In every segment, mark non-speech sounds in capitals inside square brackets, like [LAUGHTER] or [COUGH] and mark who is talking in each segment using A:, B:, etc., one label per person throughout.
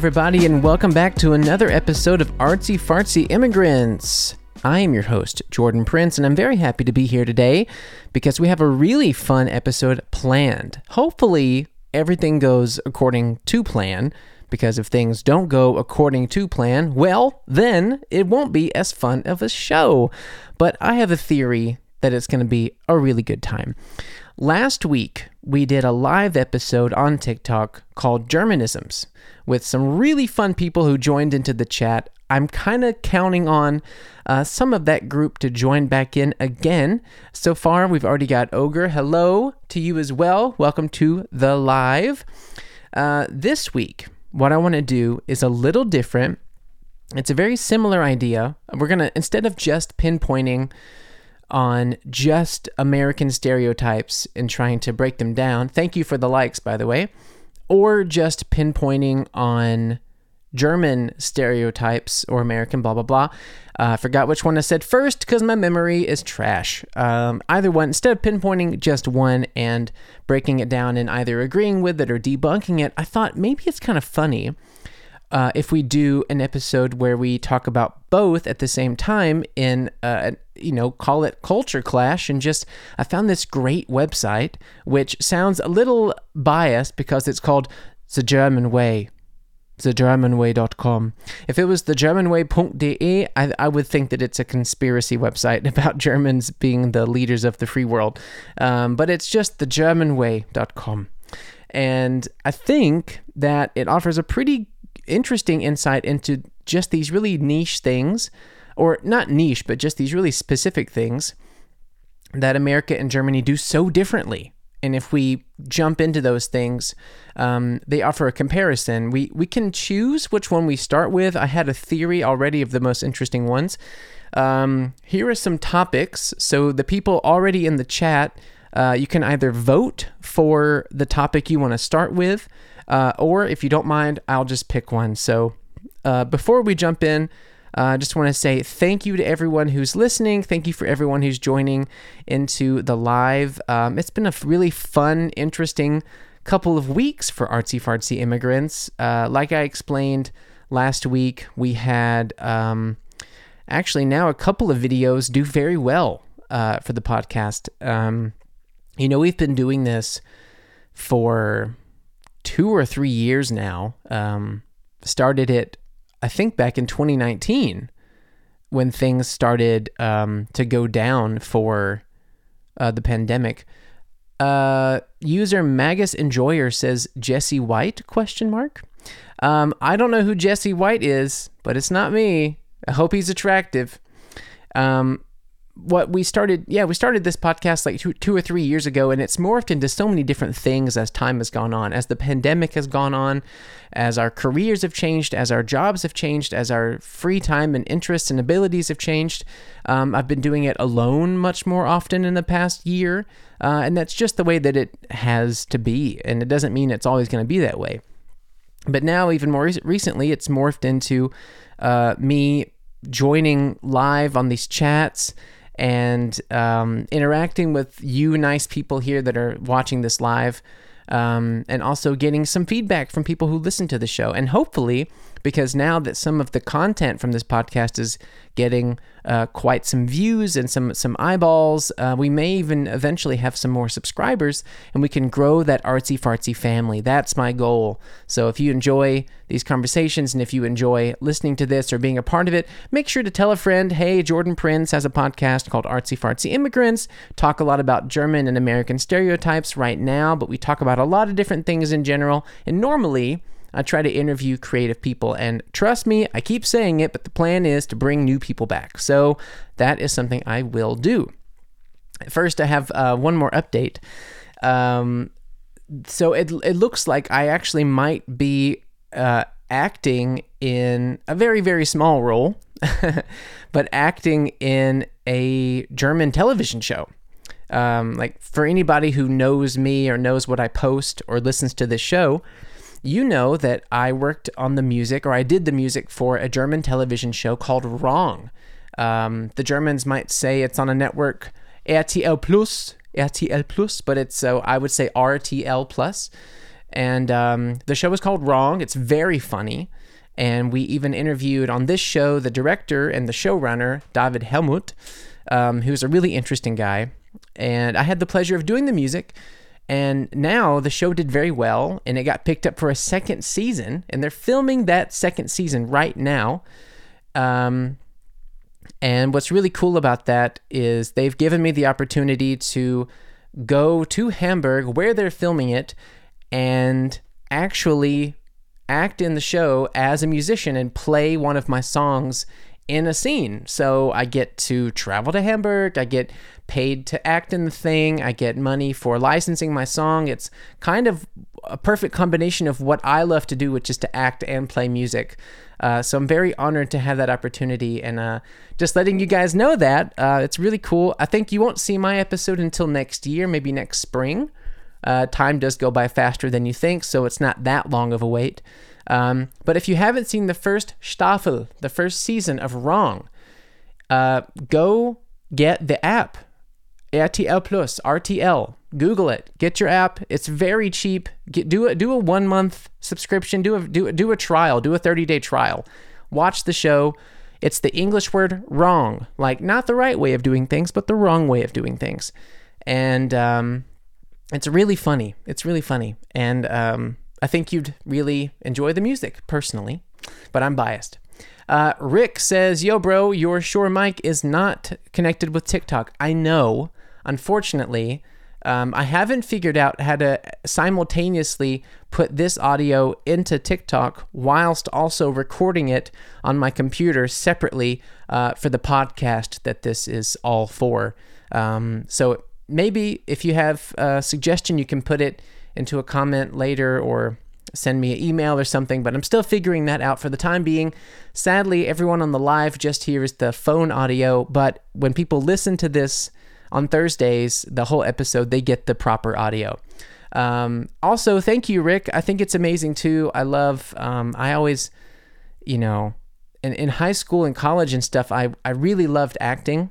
A: everybody, and welcome back to another episode of Artsy Fartsy Immigrants. I am your host, Jordan Prince, and I'm very happy to be here today because we have a really fun episode planned. Hopefully, everything goes according to plan, because if things don't go according to plan, well, then it won't be as fun of a show. But I have a theory that it's going to be a really good time. Last week, we did a live episode on TikTok called Germanisms with some really fun people who joined into the chat. I'm kind of counting on uh, some of that group to join back in again. So far, we've already got Ogre. Hello to you as well. Welcome to the live. Uh, this week, what I want to do is a little different. It's a very similar idea. We're going to, instead of just pinpointing on just American stereotypes and trying to break them down. Thank you for the likes, by the way. Or just pinpointing on German stereotypes or American, blah, blah, blah. I uh, forgot which one I said first because my memory is trash. Um, either one, instead of pinpointing just one and breaking it down and either agreeing with it or debunking it, I thought maybe it's kind of funny uh, if we do an episode where we talk about both at the same time in, uh, you know, call it Culture Clash. And just, I found this great website, which sounds a little biased because it's called The German Way. TheGermanWay.com. If it was thegermanway.de, I, I would think that it's a conspiracy website [LAUGHS] about Germans being the leaders of the free world. Um, but it's just thegermanway.com. And I think that it offers a pretty interesting insight into just these really niche things, or not niche, but just these really specific things that America and Germany do so differently. And if we jump into those things, um, they offer a comparison. We we can choose which one we start with. I had a theory already of the most interesting ones. Um, here are some topics. So the people already in the chat, uh, you can either vote for the topic you want to start with, uh, or if you don't mind, I'll just pick one. So uh, before we jump in, uh, I uh, just want to say thank you to everyone who's listening. Thank you for everyone who's joining into the live. Um, it's been a really fun, interesting couple of weeks for artsy fartsy immigrants. Uh, like I explained last week, we had um, actually now a couple of videos do very well uh, for the podcast. Um, you know, we've been doing this for two or three years now. Um, started it, I think, back in 2019 when things started um, to go down for uh, the pandemic. Uh, user Magus Enjoyer says Jesse White question mark. Um, I don't know who Jesse White is, but it's not me. I hope he's attractive. Um, what we started yeah we started this podcast like two, two or three years ago and it's morphed into so many different things as time has gone on as the pandemic has gone on as our careers have changed as our jobs have changed as our free time and interests and abilities have changed. Um, i've been doing it alone much more often in the past year uh, and that's just the way that it has to be and it doesn't mean it's always going to be that way. But now even more recently it's morphed into uh, me joining live on these chats and um, interacting with you nice people here that are watching this live um, and also getting some feedback from people who listen to the show. And hopefully, because now that some of the content from this podcast is getting uh, quite some views and some some eyeballs, uh, we may even eventually have some more subscribers, and we can grow that artsy fartsy family. That's my goal. So if you enjoy these conversations and if you enjoy listening to this or being a part of it, make sure to tell a friend. Hey, Jordan Prince has a podcast called Artsy Fartsy Immigrants. Talk a lot about German and American stereotypes right now, but we talk about a lot of different things in general. And normally I try to interview creative people. And trust me, I keep saying it, but the plan is to bring new people back. So that is something I will do. First, I have uh, one more update. Um, so it, it looks like I actually might be uh, acting in a very, very small role, [LAUGHS] but acting in a German television show. Um, like for anybody who knows me or knows what I post or listens to this show, you know that I worked on the music or I did the music for a German television show called Wrong. Um, the Germans might say it's on a network RTL Plus, RTL Plus, but it's so uh, I would say RTL Plus. And um, the show is called Wrong. It's very funny. And we even interviewed on this show the director and the showrunner, David Helmut, um, who's a really interesting guy. And I had the pleasure of doing the music. And now the show did very well and it got picked up for a second season. And they're filming that second season right now. Um, and what's really cool about that is they've given me the opportunity to go to Hamburg where they're filming it and actually act in the show as a musician and play one of my songs in a scene. So I get to travel to Hamburg, I get paid to act in the thing, I get money for licensing my song. It's kind of a perfect combination of what I love to do, which is to act and play music. Uh, so I'm very honored to have that opportunity and uh, just letting you guys know that. Uh, it's really cool. I think you won't see my episode until next year, maybe next spring. Uh, time does go by faster than you think, so it's not that long of a wait. Um, but if you haven't seen the first Staffel, the first season of Wrong, uh, go get the app. RTL Plus, RTL. Google it. Get your app. It's very cheap. Get, do a do a one month subscription. Do a do do a trial. Do a thirty day trial. Watch the show. It's the English word wrong, like not the right way of doing things, but the wrong way of doing things. And um, it's really funny. It's really funny, and um, I think you'd really enjoy the music personally, but I'm biased. Uh, Rick says, "Yo, bro, your Shure mic is not connected with TikTok. I know. Unfortunately, um, I haven't figured out how to simultaneously put this audio into TikTok whilst also recording it on my computer separately uh, for the podcast that this is all for. Um, so maybe if you have a suggestion, you can put it into a comment later or send me an email or something, but I'm still figuring that out for the time being. Sadly, everyone on the live just hears the phone audio, but when people listen to this on Thursdays, the whole episode, they get the proper audio. Um, also, thank you, Rick. I think it's amazing too. I love, um, I always, you know, in, in high school and college and stuff, I, I really loved acting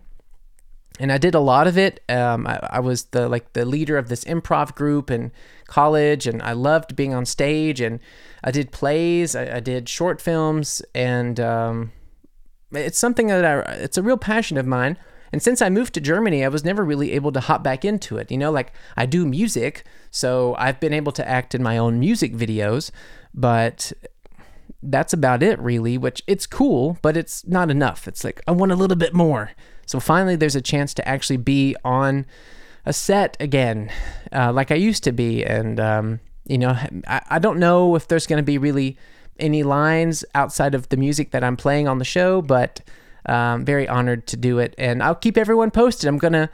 A: and I did a lot of it. Um, I, I, was the like the leader of this improv group in college, and I loved being on stage. And I did plays, I, I did short films, and um, it's something that I, it's a real passion of mine. And since I moved to Germany, I was never really able to hop back into it. You know, like I do music, so I've been able to act in my own music videos, but that's about it, really. Which it's cool, but it's not enough. It's like I want a little bit more. So finally, there's a chance to actually be on a set again, uh, like I used to be. And, um, you know, I, I don't know if there's going to be really any lines outside of the music that I'm playing on the show, but um, very honored to do it. And I'll keep everyone posted. I'm going to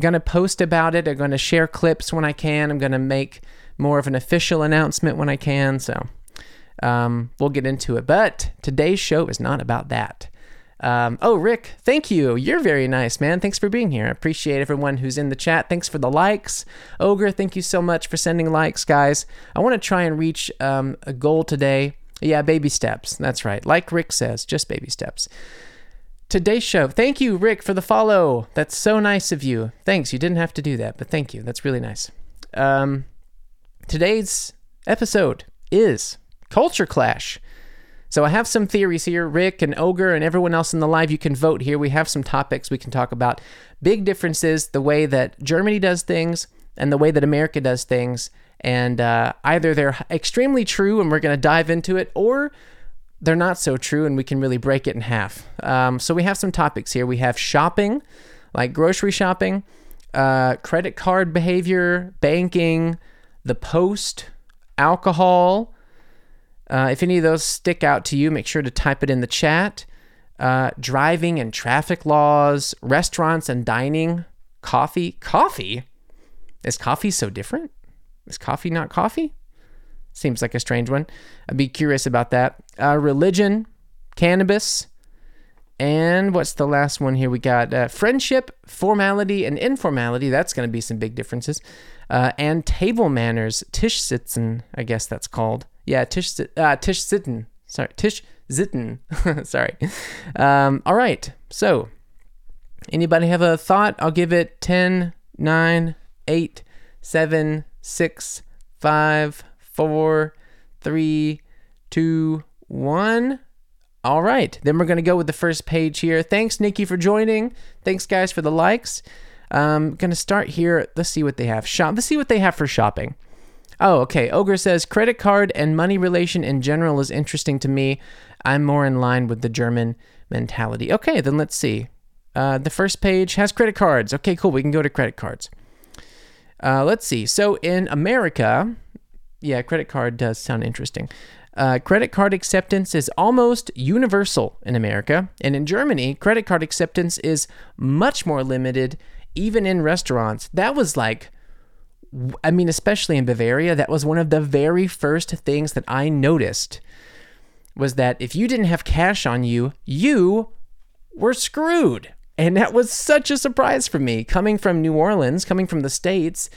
A: to post about it. I'm going to share clips when I can. I'm going to make more of an official announcement when I can. So um, we'll get into it. But today's show is not about that. Um, oh, Rick, thank you. You're very nice, man. Thanks for being here. I appreciate everyone who's in the chat. Thanks for the likes. Ogre, thank you so much for sending likes, guys. I want to try and reach um, a goal today. Yeah, baby steps. That's right. Like Rick says, just baby steps. Today's show. Thank you, Rick, for the follow. That's so nice of you. Thanks. You didn't have to do that, but thank you. That's really nice. Um, today's episode is Culture Clash. So I have some theories here. Rick and Ogre and everyone else in the live, you can vote here. We have some topics we can talk about. Big differences the way that Germany does things and the way that America does things. And uh, either they're extremely true and we're going to dive into it, or they're not so true and we can really break it in half. Um, so we have some topics here. We have shopping, like grocery shopping, uh, credit card behavior, banking, the post, alcohol uh, if any of those stick out to you, make sure to type it in the chat. Uh, driving and traffic laws, restaurants and dining, coffee. Coffee? Is coffee so different? Is coffee not coffee? Seems like a strange one. I'd be curious about that. Uh, religion, cannabis, And what's the last one here? We got uh, friendship, formality, and informality. That's going to be some big differences. Uh, and table manners, Tisch sitzen, I guess that's called. Yeah, Tisch, uh, Tisch sitten. Sorry, Tisch sitten. [LAUGHS] Sorry. Um, all right. So, anybody have a thought? I'll give it 10, 9, 8, 7, 6, 5, 4, 3, 2, 1. All right, then we're going to go with the first page here. Thanks, Nikki, for joining. Thanks, guys, for the likes. I'm going to start here. Let's see what they have. Shop. Let's see what they have for shopping. Oh, okay. Ogre says credit card and money relation in general is interesting to me. I'm more in line with the German mentality. Okay, then let's see. Uh, the first page has credit cards. Okay, cool. We can go to credit cards. Uh, let's see. So in America, yeah, credit card does sound interesting. Uh, credit card acceptance is almost universal in America, and in Germany, credit card acceptance is much more limited, even in restaurants. That was like, I mean, especially in Bavaria, that was one of the very first things that I noticed was that if you didn't have cash on you, you were screwed. And that was such a surprise for me coming from New Orleans, coming from the States,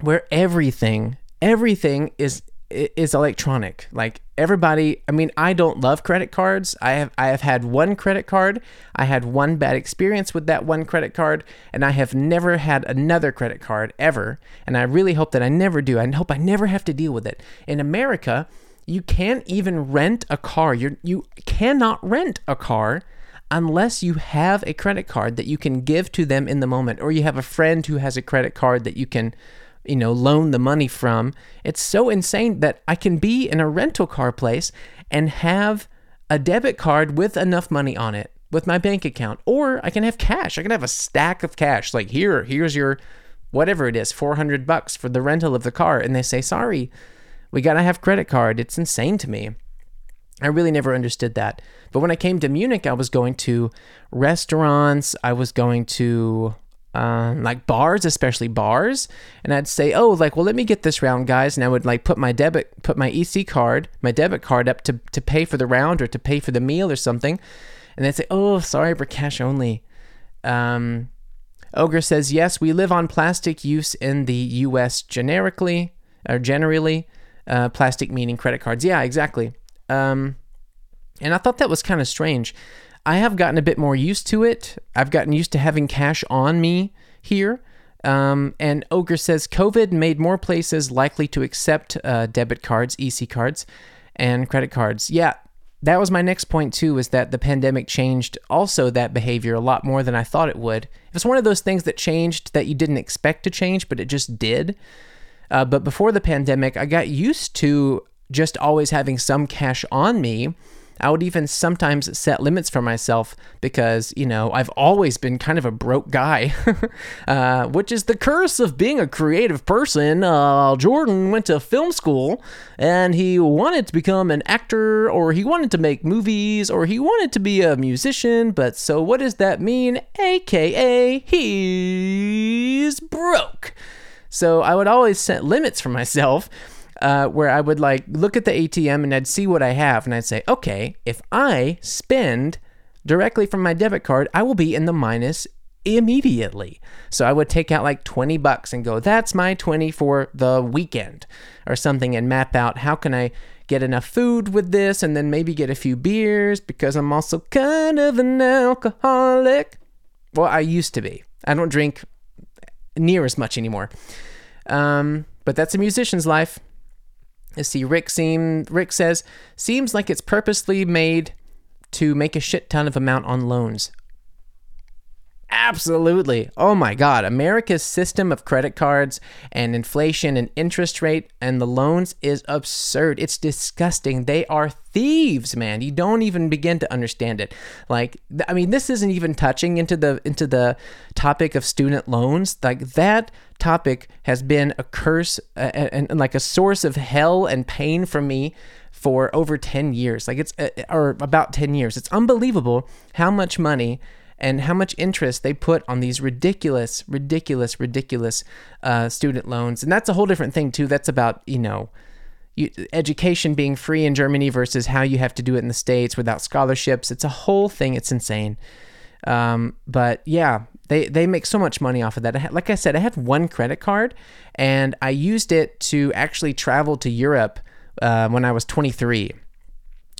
A: where everything, everything is is electronic. Like everybody, I mean, I don't love credit cards. I have I have had one credit card. I had one bad experience with that one credit card, and I have never had another credit card ever. And I really hope that I never do. I hope I never have to deal with it. In America, you can't even rent a car. You you cannot rent a car unless you have a credit card that you can give to them in the moment or you have a friend who has a credit card that you can you know, loan the money from. It's so insane that I can be in a rental car place and have a debit card with enough money on it with my bank account or I can have cash. I can have a stack of cash like here, here's your whatever it is, 400 bucks for the rental of the car and they say, "Sorry, we got to have credit card." It's insane to me. I really never understood that. But when I came to Munich, I was going to restaurants, I was going to um, like bars, especially bars, and I'd say, "Oh, like, well, let me get this round, guys," and I would like put my debit, put my EC card, my debit card up to to pay for the round or to pay for the meal or something, and they'd say, "Oh, sorry, for cash only." Um, Ogre says, "Yes, we live on plastic use in the U.S. generically or generally, uh, plastic meaning credit cards." Yeah, exactly. Um, and I thought that was kind of strange. I have gotten a bit more used to it. I've gotten used to having cash on me here. Um, and Ogre says COVID made more places likely to accept uh, debit cards, EC cards, and credit cards. Yeah, that was my next point too. Is that the pandemic changed also that behavior a lot more than I thought it would. It was one of those things that changed that you didn't expect to change, but it just did. Uh, but before the pandemic, I got used to just always having some cash on me I would even sometimes set limits for myself because, you know, I've always been kind of a broke guy, [LAUGHS] uh, which is the curse of being a creative person. Uh, Jordan went to film school and he wanted to become an actor or he wanted to make movies or he wanted to be a musician. But so what does that mean? AKA, he's broke. So I would always set limits for myself uh, where I would like look at the ATM and I'd see what I have and I'd say, okay, if I spend directly from my debit card, I will be in the minus immediately. So I would take out like 20 bucks and go, that's my 20 for the weekend or something and map out how can I get enough food with this and then maybe get a few beers because I'm also kind of an alcoholic. Well, I used to be. I don't drink near as much anymore. Um, but that's a musician's life. Let's see, Rick seem Rick says seems like it's purposely made to make a shit ton of amount on loans. Absolutely. Oh my God. America's system of credit cards and inflation and interest rate and the loans is absurd. It's disgusting. They are thieves, man. You don't even begin to understand it. Like, I mean, this isn't even touching into the into the topic of student loans. Like that topic has been a curse uh, and, and like a source of hell and pain for me for over 10 years. Like it's uh, or about 10 years. It's unbelievable how much money and how much interest they put on these ridiculous, ridiculous, ridiculous uh, student loans. And that's a whole different thing too. That's about you know, you, education being free in Germany versus how you have to do it in the States without scholarships. It's a whole thing. It's insane. Um, but yeah, they, they make so much money off of that. Like I said, I had one credit card and I used it to actually travel to Europe uh, when I was 23.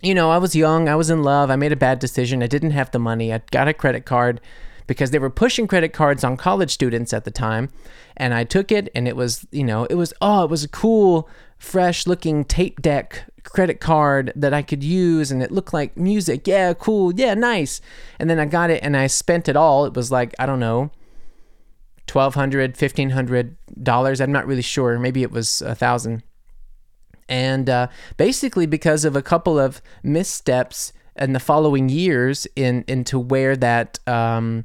A: You know, I was young, I was in love, I made a bad decision, I didn't have the money, I got a credit card because they were pushing credit cards on college students at the time. And I took it and it was, you know, it was, oh, it was a cool, fresh looking tape deck credit card that I could use and it looked like music. Yeah, cool. Yeah, nice. And then I got it and I spent it all. It was like, I don't know, $1,200, $1,500. I'm not really sure. Maybe it was a thousand. And uh, basically, because of a couple of missteps in the following years in into where that um,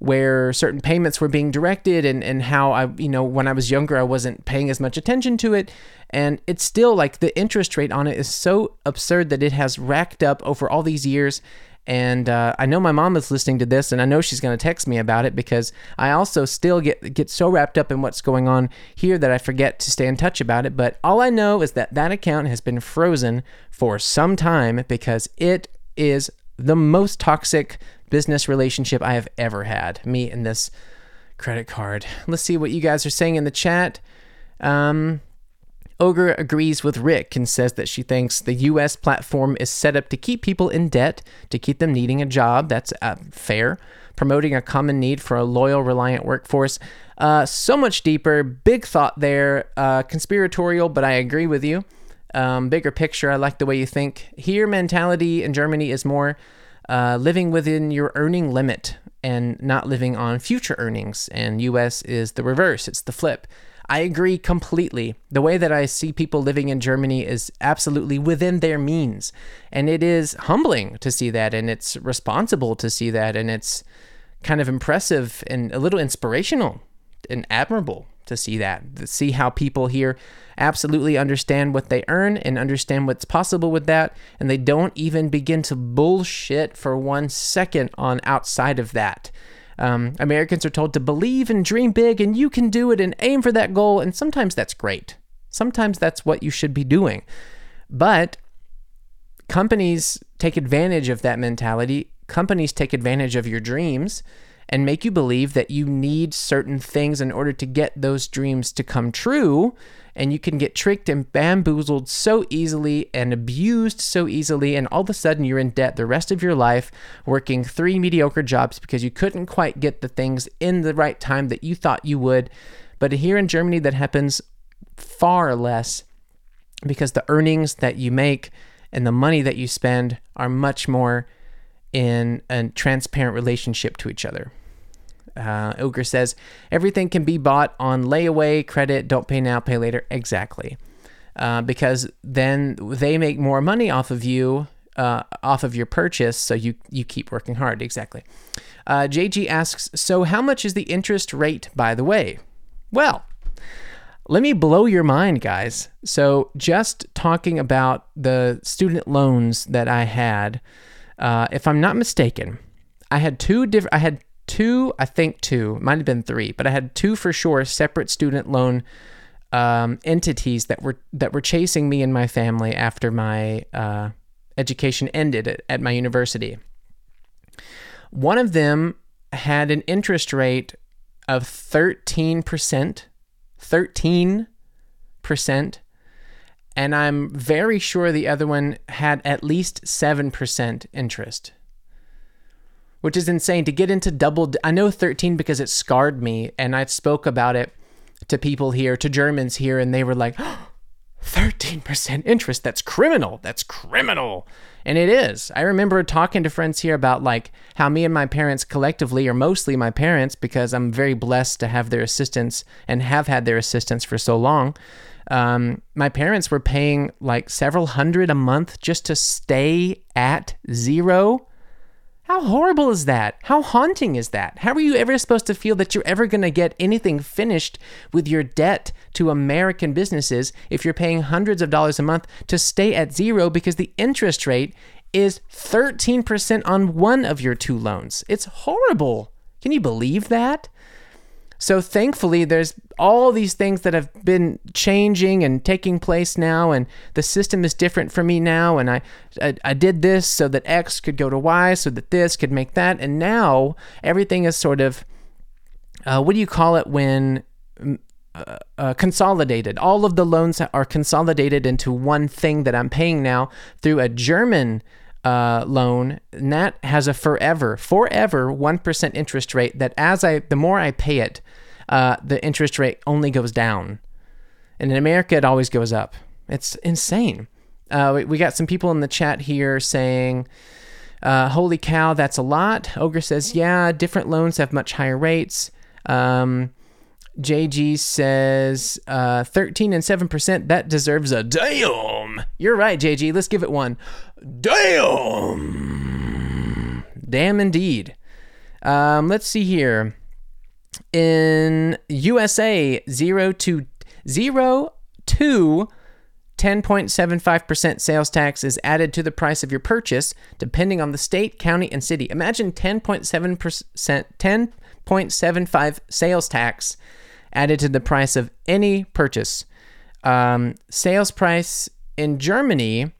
A: where certain payments were being directed and, and how I, you know, when I was younger, I wasn't paying as much attention to it. And it's still like the interest rate on it is so absurd that it has racked up over all these years. And uh, I know my mom is listening to this, and I know she's going to text me about it because I also still get get so wrapped up in what's going on here that I forget to stay in touch about it. But all I know is that that account has been frozen for some time because it is the most toxic business relationship I have ever had. Me and this credit card. Let's see what you guys are saying in the chat. Um, Ogre agrees with Rick and says that she thinks the US platform is set up to keep people in debt, to keep them needing a job. That's uh, fair. Promoting a common need for a loyal, reliant workforce. Uh, so much deeper. Big thought there. Uh, conspiratorial, but I agree with you. Um, bigger picture. I like the way you think. Here, mentality in Germany is more uh, living within your earning limit and not living on future earnings. And US is the reverse, it's the flip. I agree completely. The way that I see people living in Germany is absolutely within their means. And it is humbling to see that, and it's responsible to see that, and it's kind of impressive and a little inspirational and admirable to see that, to see how people here absolutely understand what they earn and understand what's possible with that, and they don't even begin to bullshit for one second on outside of that. Um, Americans are told to believe and dream big, and you can do it and aim for that goal, and sometimes that's great. Sometimes that's what you should be doing. But companies take advantage of that mentality. Companies take advantage of your dreams and make you believe that you need certain things in order to get those dreams to come true. And you can get tricked and bamboozled so easily and abused so easily. And all of a sudden, you're in debt the rest of your life, working three mediocre jobs because you couldn't quite get the things in the right time that you thought you would. But here in Germany, that happens far less because the earnings that you make and the money that you spend are much more in a transparent relationship to each other. Uh, Ogre says everything can be bought on layaway, credit, don't pay now, pay later. Exactly. Uh, because then they make more money off of you, uh, off of your purchase, so you, you keep working hard. Exactly. Uh, JG asks So, how much is the interest rate, by the way? Well, let me blow your mind, guys. So, just talking about the student loans that I had, uh, if I'm not mistaken, I had two different. I had two, I think two, might have been three, but I had two for sure separate student loan um, entities that were that were chasing me and my family after my uh, education ended at, at my university. One of them had an interest rate of 13%, 13%, and I'm very sure the other one had at least 7% interest which is insane to get into double. I know 13 because it scarred me, and I spoke about it to people here, to Germans here, and they were like, [GASPS] 13% interest. That's criminal. That's criminal. And it is. I remember talking to friends here about like how me and my parents collectively, or mostly my parents, because I'm very blessed to have their assistance and have had their assistance for so long. Um, my parents were paying like several hundred a month just to stay at zero how horrible is that? How haunting is that? How are you ever supposed to feel that you're ever going to get anything finished with your debt to American businesses if you're paying hundreds of dollars a month to stay at zero because the interest rate is 13% on one of your two loans? It's horrible. Can you believe that? So thankfully, there's all these things that have been changing and taking place now, and the system is different for me now. And I, I, I did this so that X could go to Y, so that this could make that, and now everything is sort of, uh, what do you call it when? Uh, uh, consolidated. All of the loans are consolidated into one thing that I'm paying now through a German uh, loan, and that has a forever, forever one percent interest rate. That as I, the more I pay it, uh, the interest rate only goes down, and in America it always goes up. It's insane. Uh, we, we, got some people in the chat here saying, uh, "Holy cow, that's a lot." Ogre says, "Yeah, different loans have much higher rates." Um, JG says uh, 13 and 7%. That deserves a damn. You're right, JG. Let's give it one. Damn. Damn indeed. Um, let's see here. In USA, 0 to 0 to 10.75% sales tax is added to the price of your purchase, depending on the state, county, and city. Imagine 10.7%, 10.75 sales tax added to the price of any purchase. Um, sales price in Germany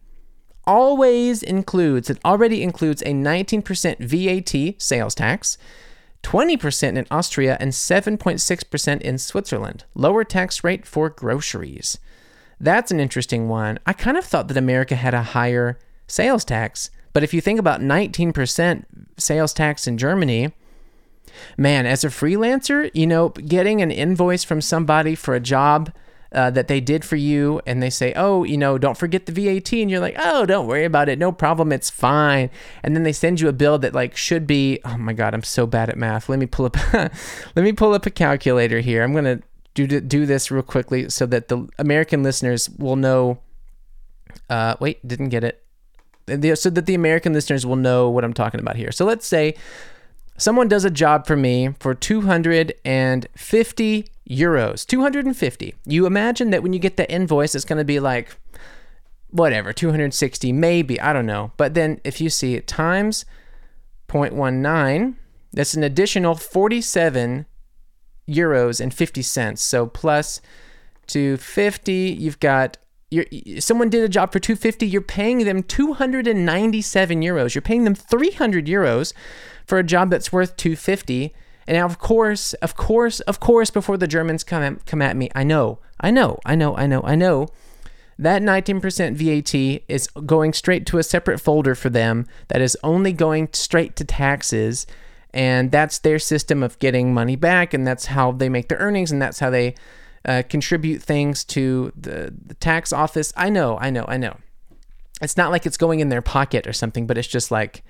A: always includes, it already includes a 19% VAT sales tax, 20% in Austria, and 7.6% in Switzerland. Lower tax rate for groceries. That's an interesting one. I kind of thought that America had a higher sales tax, but if you think about 19% sales tax in Germany, man, as a freelancer, you know, getting an invoice from somebody for a job uh, that they did for you and they say, oh, you know, don't forget the VAT. And you're like, oh, don't worry about it. No problem. It's fine. And then they send you a bill that like should be, oh my God, I'm so bad at math. Let me pull up, [LAUGHS] let me pull up a calculator here. I'm going to do, do this real quickly so that the American listeners will know. Uh, wait, didn't get it. So that the American listeners will know what I'm talking about here. So let's say someone does a job for me for 250 euros, 250. You imagine that when you get the invoice, it's going to be like, whatever, 260, maybe, I don't know. But then if you see it times 0.19, that's an additional 47 euros and 50 cents. So plus 250, you've got you're, someone did a job for 250 you're paying them 297 euros. You're paying them 300 euros for a job that's worth 250 and now of course of course of course before the germans come at, come at me i know i know i know i know i know that 19% VAT is going straight to a separate folder for them that is only going straight to taxes. And that's their system of getting money back and that's how they make their earnings and that's how they uh, contribute things to the, the tax office i know i know i know it's not like it's going in their pocket or something but it's just like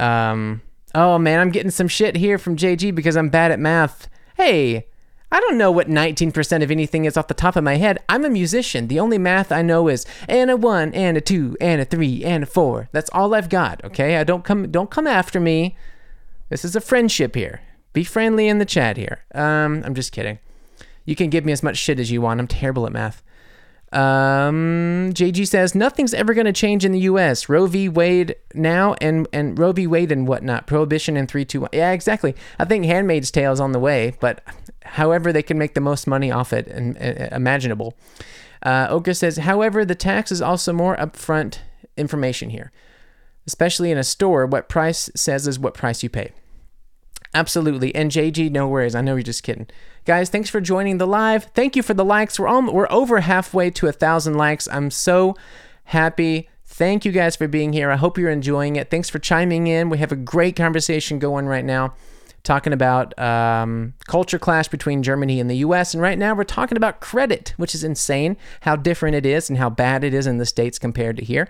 A: um, Oh man, I'm getting some shit here from JG because I'm bad at math. Hey, I don't know what 19% of anything is off the top of my head. I'm a musician. The only math I know is and a 1 and a 2 and a 3 and a 4. That's all I've got, okay? I don't come don't come after me. This is a friendship here. Be friendly in the chat here. Um, I'm just kidding. You can give me as much shit as you want. I'm terrible at math. Um, JG says nothing's ever going to change in the U.S. Roe v. Wade now and and Roe v. Wade and whatnot. Prohibition in three two one. Yeah, exactly. I think Handmaid's Tale is on the way, but however they can make the most money off it and imaginable. Uh, Oka says, however, the tax is also more upfront information here, especially in a store. What price says is what price you pay. Absolutely. And JG, no worries. I know you're just kidding. Guys, thanks for joining the live. Thank you for the likes. We're all, we're over halfway to a thousand likes. I'm so happy. Thank you guys for being here. I hope you're enjoying it. Thanks for chiming in. We have a great conversation going right now, talking about um, culture clash between Germany and the U.S. And right now we're talking about credit, which is insane. How different it is and how bad it is in the states compared to here.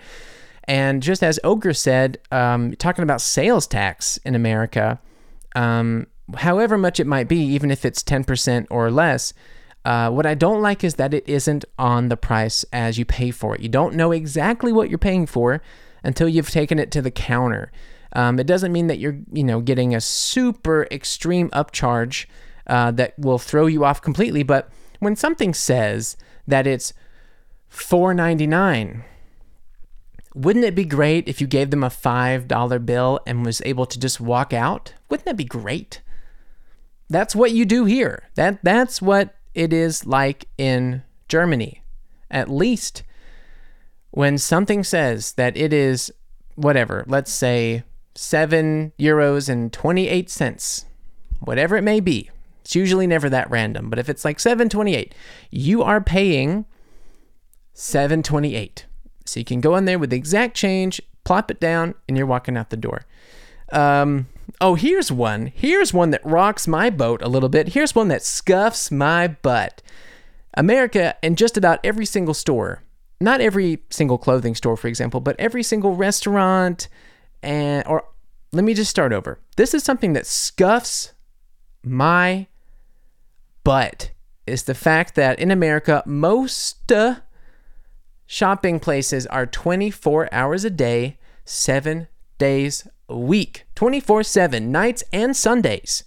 A: And just as Ogre said, um, talking about sales tax in America um, however much it might be, even if it's 10% or less. Uh, what I don't like is that it isn't on the price as you pay for it. You don't know exactly what you're paying for until you've taken it to the counter. Um, it doesn't mean that you're, you know, getting a super extreme upcharge uh, that will throw you off completely. But when something says that it's 4.99 wouldn't it be great if you gave them a $5 bill and was able to just walk out? Wouldn't that be great? that's what you do here. That that's what it is like in Germany. At least when something says that it is whatever, let's say 7 euros and 28 cents, whatever it may be. It's usually never that random, but if it's like 728, you are paying 728. So you can go in there with the exact change, plop it down, and you're walking out the door. Um, oh, here's one. Here's one that rocks my boat a little bit. Here's one that scuffs my butt. America, in just about every single store, not every single clothing store, for example, but every single restaurant, and or let me just start over. This is something that scuffs my butt. Is the fact that in America, most uh, shopping places are 24 hours a day, seven days a week, 24 7, nights and Sundays.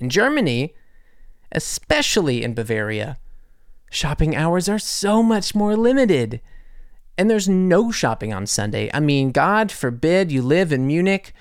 A: In Germany, especially in Bavaria, shopping hours are so much more limited. And there's no shopping on Sunday. I mean, God forbid you live in Munich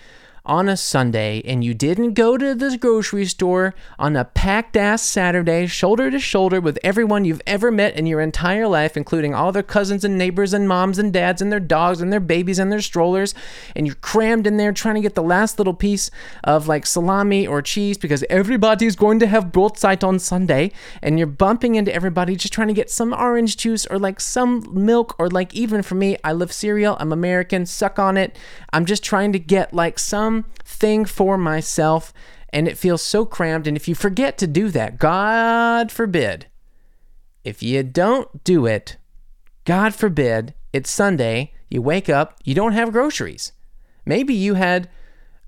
A: on a Sunday and you didn't go to the grocery store on a packed ass Saturday, shoulder to shoulder with everyone you've ever met in your entire life, including all their cousins and neighbors and moms and dads and their dogs and their babies and their strollers, and you're crammed in there trying to get the last little piece of like salami or cheese because everybody's going to have Brotzeit on Sunday, and you're bumping into everybody just trying to get some orange juice or like some milk or like even for me, I love cereal, I'm American, suck on it. I'm just trying to get like some thing for myself and it feels so crammed. And if you forget to do that, God forbid, if you don't do it, God forbid, it's Sunday, you wake up, you don't have groceries. Maybe you had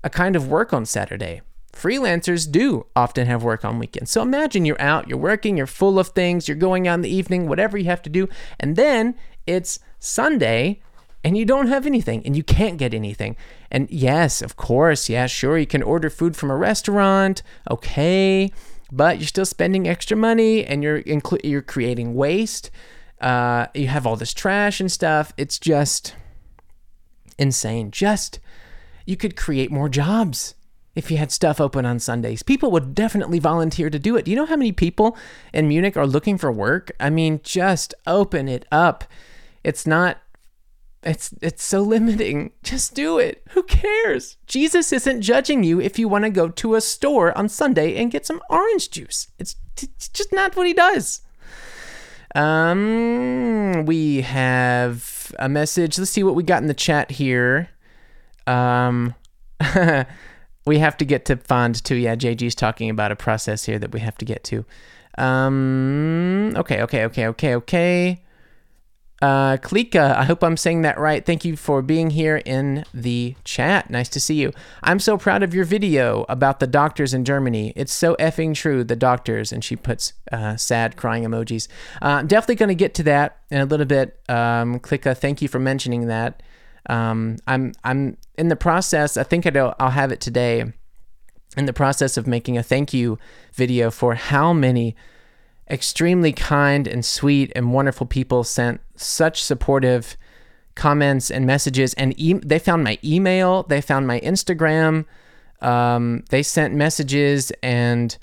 A: a kind of work on Saturday. Freelancers do often have work on weekends. So imagine you're out, you're working, you're full of things, you're going out in the evening, whatever you have to do, and then it's Sunday and you don't have anything and you can't get anything. And yes, of course, yeah, sure, you can order food from a restaurant, okay, but you're still spending extra money and you're you're creating waste. Uh, you have all this trash and stuff. It's just insane. Just you could create more jobs if you had stuff open on Sundays. People would definitely volunteer to do it. Do you know how many people in Munich are looking for work? I mean, just open it up. It's not it's it's so limiting. [LAUGHS] Just do it. Who cares? Jesus isn't judging you if you want to go to a store on Sunday and get some orange juice. It's, it's just not what he does. Um, we have a message. Let's see what we got in the chat here. Um, [LAUGHS] we have to get to fond too. Yeah, JG's talking about a process here that we have to get to. Um, okay, okay, okay, okay, okay. Uh, Klika, I hope I'm saying that right. Thank you for being here in the chat. Nice to see you. I'm so proud of your video about the doctors in Germany. It's so effing true, the doctors. And she puts uh, sad crying emojis. Uh, I'm definitely going to get to that in a little bit. Um, Klika, thank you for mentioning that. Um, I'm I'm in the process. I think I'll, I'll have it today. In the process of making a thank you video for how many extremely kind and sweet and wonderful people sent such supportive comments and messages. And e- they found my email they found my instagram um, they sent messages and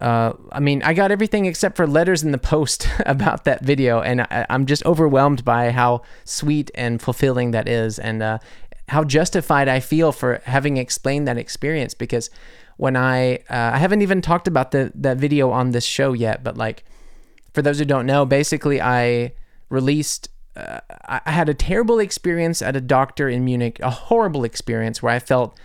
A: uh, i mean i got everything except for letters in the post [LAUGHS] about that video. And I, am just overwhelmed by how sweet and fulfilling that is and uh, how justified i feel for having explained that experience because when I uh, I haven't even talked about the that video on this show yet, but like for those who don't know, basically I released uh, I had a terrible experience at a doctor in Munich, a horrible experience where I felt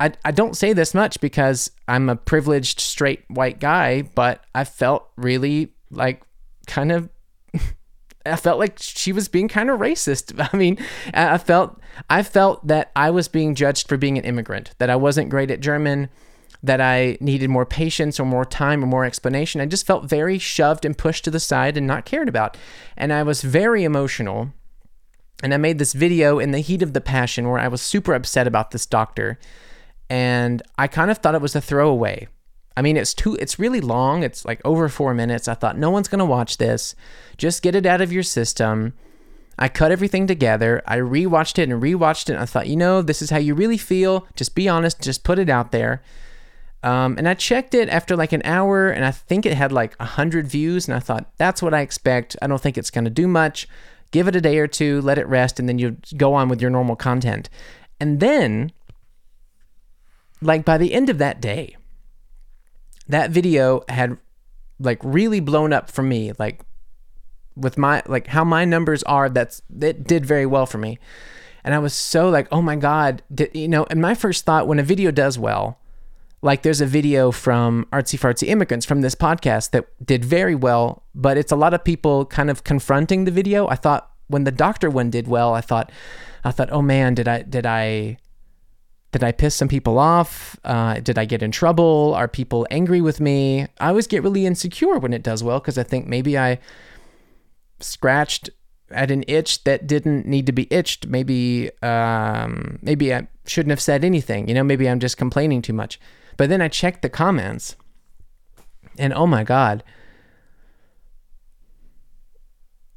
A: I, I don't say this much because I'm a privileged straight white guy, but I felt really like kind of [LAUGHS] I felt like she was being kind of racist. [LAUGHS] I mean, I felt I felt that I was being judged for being an immigrant, that I wasn't great at German, that I needed more patience or more time or more explanation. I just felt very shoved and pushed to the side and not cared about. And I was very emotional. And I made this video in the heat of the passion where I was super upset about this doctor. And I kind of thought it was a throwaway. I mean, it's too it's really long. It's like over 4 minutes. I thought no one's going to watch this. Just get it out of your system. I cut everything together. I rewatched it and rewatched it. And I thought, you know, this is how you really feel. Just be honest. Just put it out there. Um, and I checked it after like an hour, and I think it had like 100 views. And I thought, that's what I expect. I don't think it's going to do much. Give it a day or two, let it rest, and then you go on with your normal content. And then, like by the end of that day, that video had like really blown up for me. Like with my like how my numbers are, that's it did very well for me. And I was so like, oh my god, did, you know. And my first thought when a video does well like there's a video from artsy fartsy immigrants from this podcast that did very well but it's a lot of people kind of confronting the video. I thought when the doctor one did well i thought i thought oh man did i did i did i piss some people off? Uh, did i get in trouble? Are people angry with me? I always get really insecure when it does well because i think maybe i scratched at an itch that didn't need to be itched. Maybe um, maybe i shouldn't have said anything you know maybe i'm just complaining too much but then I checked the comments, and oh my god,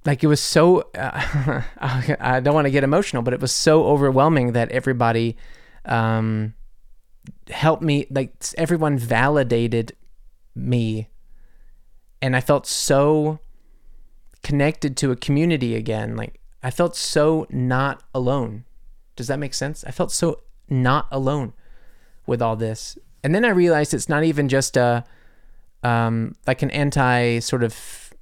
A: like it was so. Uh, [LAUGHS] I don't want to get emotional, but it was so overwhelming that everybody um, helped me. Like everyone validated me, and I felt so connected to a community again. Like I felt so not alone. Does that make sense? I felt so not alone with all this and then I realized it's not even just a um, like an anti sort of.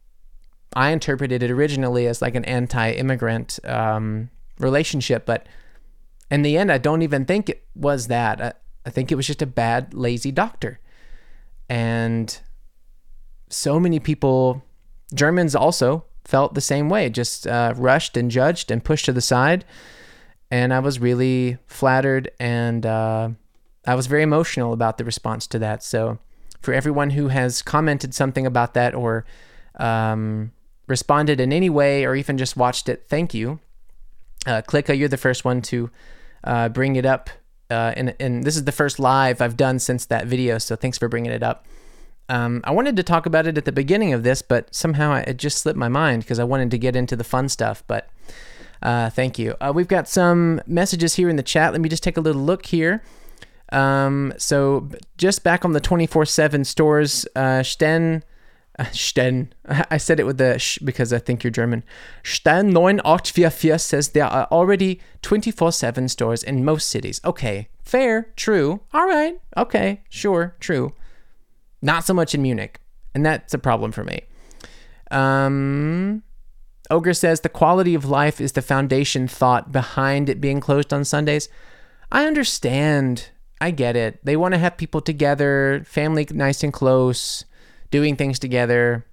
A: I interpreted it originally as like an anti-immigrant um, relationship, but in the end, I don't even think it was that. I, I think it was just a bad, lazy doctor, and so many people, Germans also felt the same way, just uh, rushed and judged and pushed to the side. And I was really flattered and uh, I was very emotional about the response to that. So, for everyone who has commented something about that or um, responded in any way or even just watched it, thank you. Uh, Clicka, you're the first one to uh, bring it up. Uh, and, and this is the first live I've done since that video, so thanks for bringing it up. Um, I wanted to talk about it at the beginning of this, but somehow it just slipped my mind because I wanted to get into the fun stuff. But uh, thank you. Uh, we've got some messages here in the chat. Let me just take a little look here. Um, so just back on the 24/7 stores, uh, Sten, uh, Sten, [LAUGHS] I said it with the sh because I think you're German. Sten 9844 says there are already 24/7 stores in most cities. Okay, fair, true. All right, okay, sure, true. Not so much in Munich, and that's a problem for me. Um, Ogre says the quality of life is the foundation thought behind it being closed on Sundays. I understand I get it. They want to have people together, family nice and close, doing things together.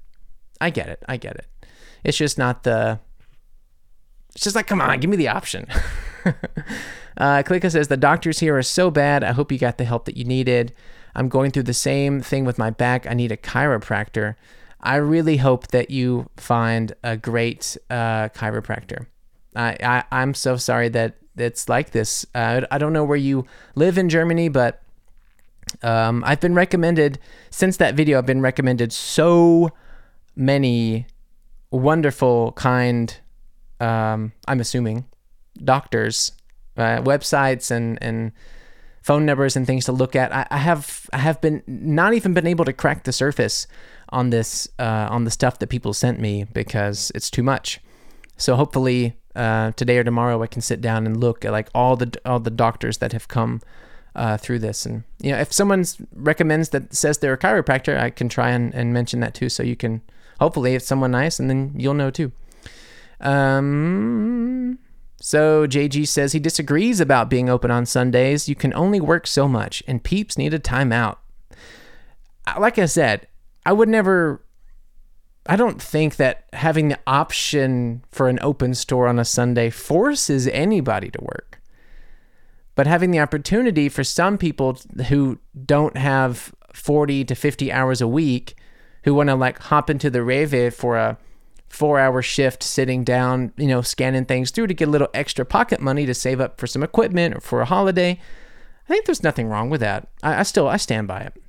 A: I get it. I get it. It's just not the. It's just like, come on, give me the option. [LAUGHS] uh, Klika says, The doctors here are so bad. I hope you got the help that you needed. I'm going through the same thing with my back. I need a chiropractor. I really hope that you find a great uh, chiropractor. I, I, I'm so sorry that it's like this. Uh, I don't know where you live in Germany, but um, I've been recommended since that video. I've been recommended so many wonderful, kind. Um, I'm assuming doctors, uh, websites, and and phone numbers and things to look at. I, I, have I have been not even been able to crack the surface on this uh, on the stuff that people sent me because it's too much. So hopefully uh, today or tomorrow I can sit down and look at like all the all the doctors that have come uh, through this. And you know, if someone recommends that says they're a chiropractor, I can try and, and mention that too. So you can hopefully it's someone nice, and then you'll know too. Um. So JG says he disagrees about being open on Sundays. You can only work so much, and peeps need a timeout. Like I said, I would never I don't think that having the option for an open store on a Sunday forces anybody to work. But having the opportunity for some people who don't have 40 to 50 hours a week, who want to like hop into the Rewe for a four hour shift sitting down, you know, scanning things through to get a little extra pocket money to save up for some equipment or for a holiday. I think there's nothing wrong with that. I, I still I stand by it.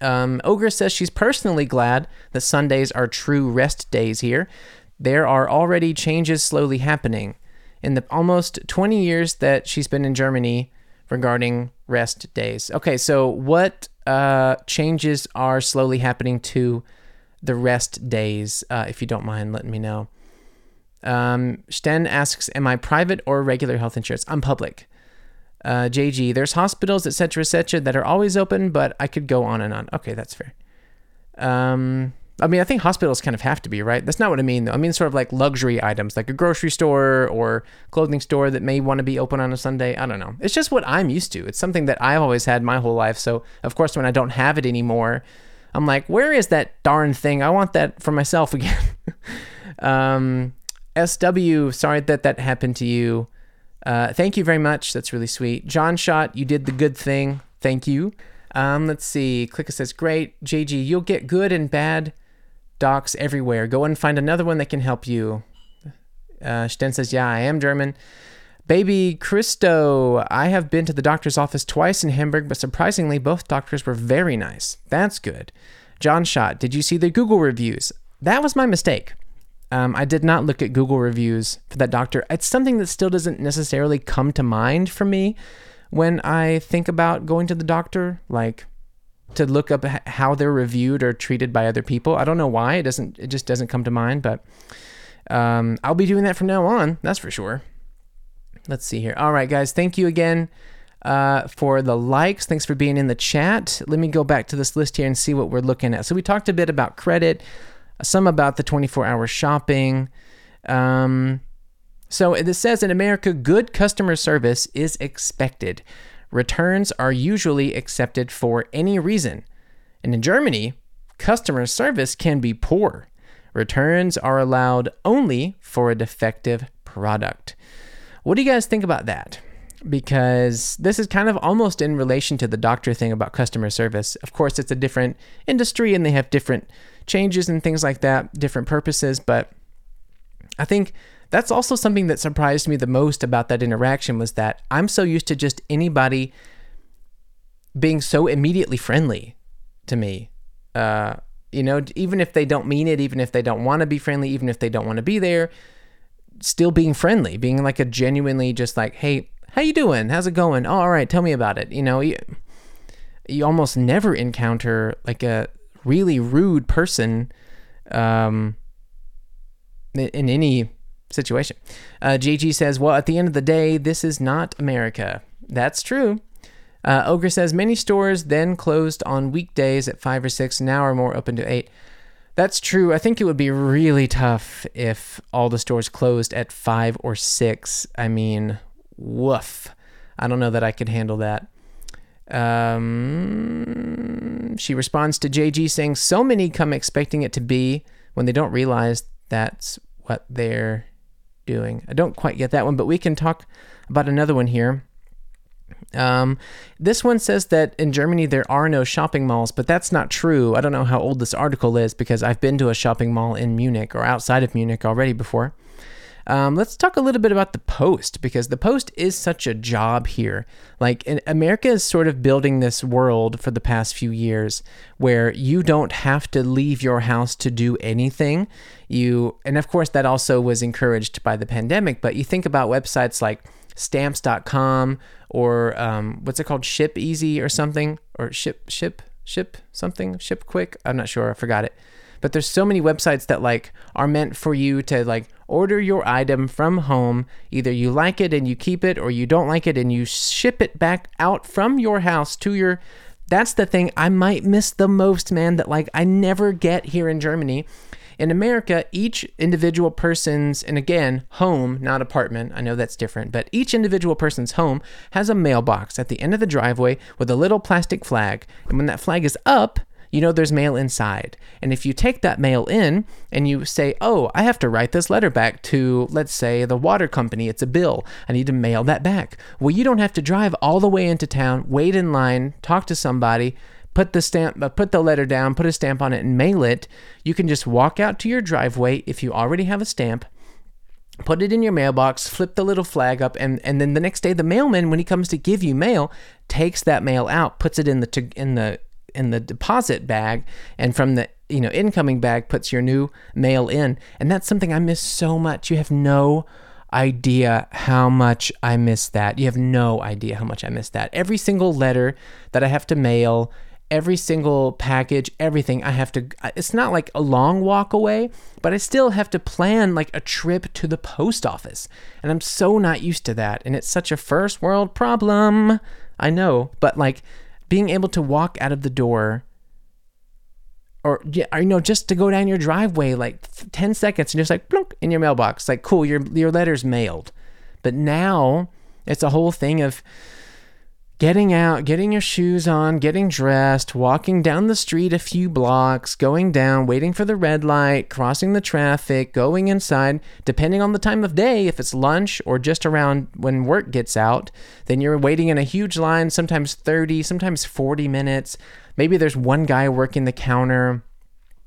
A: Um, Ogre says she's personally glad that Sundays are true rest days here. There are already changes slowly happening. In the almost 20 years that she's been in Germany, regarding rest days. Okay, so what uh, changes are slowly happening to the rest days? Uh, if you don't mind letting me know. Um, Sten asks, "Am I private or regular health insurance? I'm public." Uh, JG, there's hospitals, etc., etc., that are always open, but I could go on and on. Okay, that's fair. Um, I mean, I think hospitals kind of have to be, right? That's not what I mean, though. I mean, sort of like luxury items, like a grocery store or clothing store that may want to be open on a Sunday. I don't know. It's just what I'm used to. It's something that I've always had my whole life. So, of course, when I don't have it anymore, I'm like, where is that darn thing? I want that for myself [LAUGHS] again. [LAUGHS] um, SW, sorry that that happened to you. Uh, thank you very much. That's really sweet. John Shot, you did the good thing. Thank you. Um, let's see. Clicka says, great. JG, you'll get good and bad docs everywhere. Go and find another one that can help you. Uh, Sten says, yeah, I am German. Baby Christo, I have been to the doctor's office twice in Hamburg, but surprisingly, both doctors were very nice. That's good. John Shot, did you see the Google reviews? That was my mistake. Um, I did not look at Google reviews for that doctor. It's something that still doesn't necessarily come to mind for me when I think about going to the doctor, like to look up how they're reviewed or treated by other people. I don't know why it doesn't. It just doesn't come to mind. But um, I'll be doing that from now on. That's for sure. Let's see here. All right, guys. Thank you again uh, for the likes. Thanks for being in the chat. Let me go back to this list here and see what we're looking at. So we talked a bit about credit some about the 24 hour shopping. Um, so it says in America, good customer service is expected. Returns are usually accepted for any reason. And in Germany, customer service can be poor. Returns are allowed only for a defective product. What do you guys think about that? Because this is kind of almost in relation to the doctor thing about customer service. Of course, it's a different industry and they have different changes and things like that, different purposes. But I think that's also something that surprised me the most about that interaction was that I'm so used to just anybody being so immediately friendly to me. Uh, you know, even if they don't mean it, even if they don't want to be friendly, even if they don't want to be there, still being friendly, being like a genuinely just like, hey, how you doing? How's it going? Oh, all right, tell me about it. You know, you, you almost never encounter like a really rude person um, in any situation. Uh, JG says, Well, at the end of the day, this is not America. That's true. Uh, Ogre says, Many stores then closed on weekdays at 5 or 6, now are more open to 8. That's true. I think it would be really tough if all the stores closed at 5 or 6. I mean, woof. I don't know that I could handle that. Um, she responds to JG saying, So many come expecting it to be when they don't realize that's what they're doing. I don't quite get that one, but we can talk about another one here. Um, this one says that in Germany there are no shopping malls, but that's not true. I don't know how old this article is because I've been to a shopping mall in Munich or outside of Munich already before. Um, let's talk a little bit about the Post because the Post is such a job here. Like, America is sort of building this world for the past few years where you don't have to leave your house to do anything. You, and of course, that also was encouraged by the pandemic. But you think about websites like stamps.com or um, what's it called, Ship Easy or something, or Ship Ship Ship something, Ship Quick. I'm not sure. I forgot it but there's so many websites that like are meant for you to like order your item from home. Either you like it and you keep it or you don't like it and you ship it back out from your house to your that's the thing i might miss the most man that like i never get here in germany. In America, each individual person's, and again, home, not apartment, I know that's different, but each individual person's home has a mailbox at the end of the driveway with a little plastic flag. And when that flag is up, you know there's mail inside. And if you take that mail in and you say, oh, I have to write this letter back to, let's say, the water company, it's a bill, I need to mail that back. Well, you don't have to drive all the way into town, wait in line, talk to somebody, put the stamp uh, put the letter down put a stamp on it and mail it you can just walk out to your driveway if you already have a stamp put it in your mailbox flip the little flag up and, and then the next day the mailman when he comes to give you mail takes that mail out puts it in the in the in the deposit bag and from the you know incoming bag puts your new mail in and that's something i miss so much you have no idea how much I miss that. You have no idea how much I miss that. Every single letter that I have to mail, every single package, everything I have to it's not like a long walk away, but I still have to plan like a trip to the post office. And I'm so not used to that and it's such a first world problem. I know, but like being able to walk out of the door or, you know just to go down your driveway like 10 seconds and just like plunk in your mailbox. Like cool your your letter's mailed. But now it's a whole thing of getting out, getting your shoes on, getting dressed, walking down the street a few blocks, going down, waiting for the red light, crossing the traffic, going inside, depending on the time of day, if it's lunch or just around when work gets out, then you're waiting in a huge line, sometimes 30, sometimes 40 minutes. Maybe there's one guy working the counter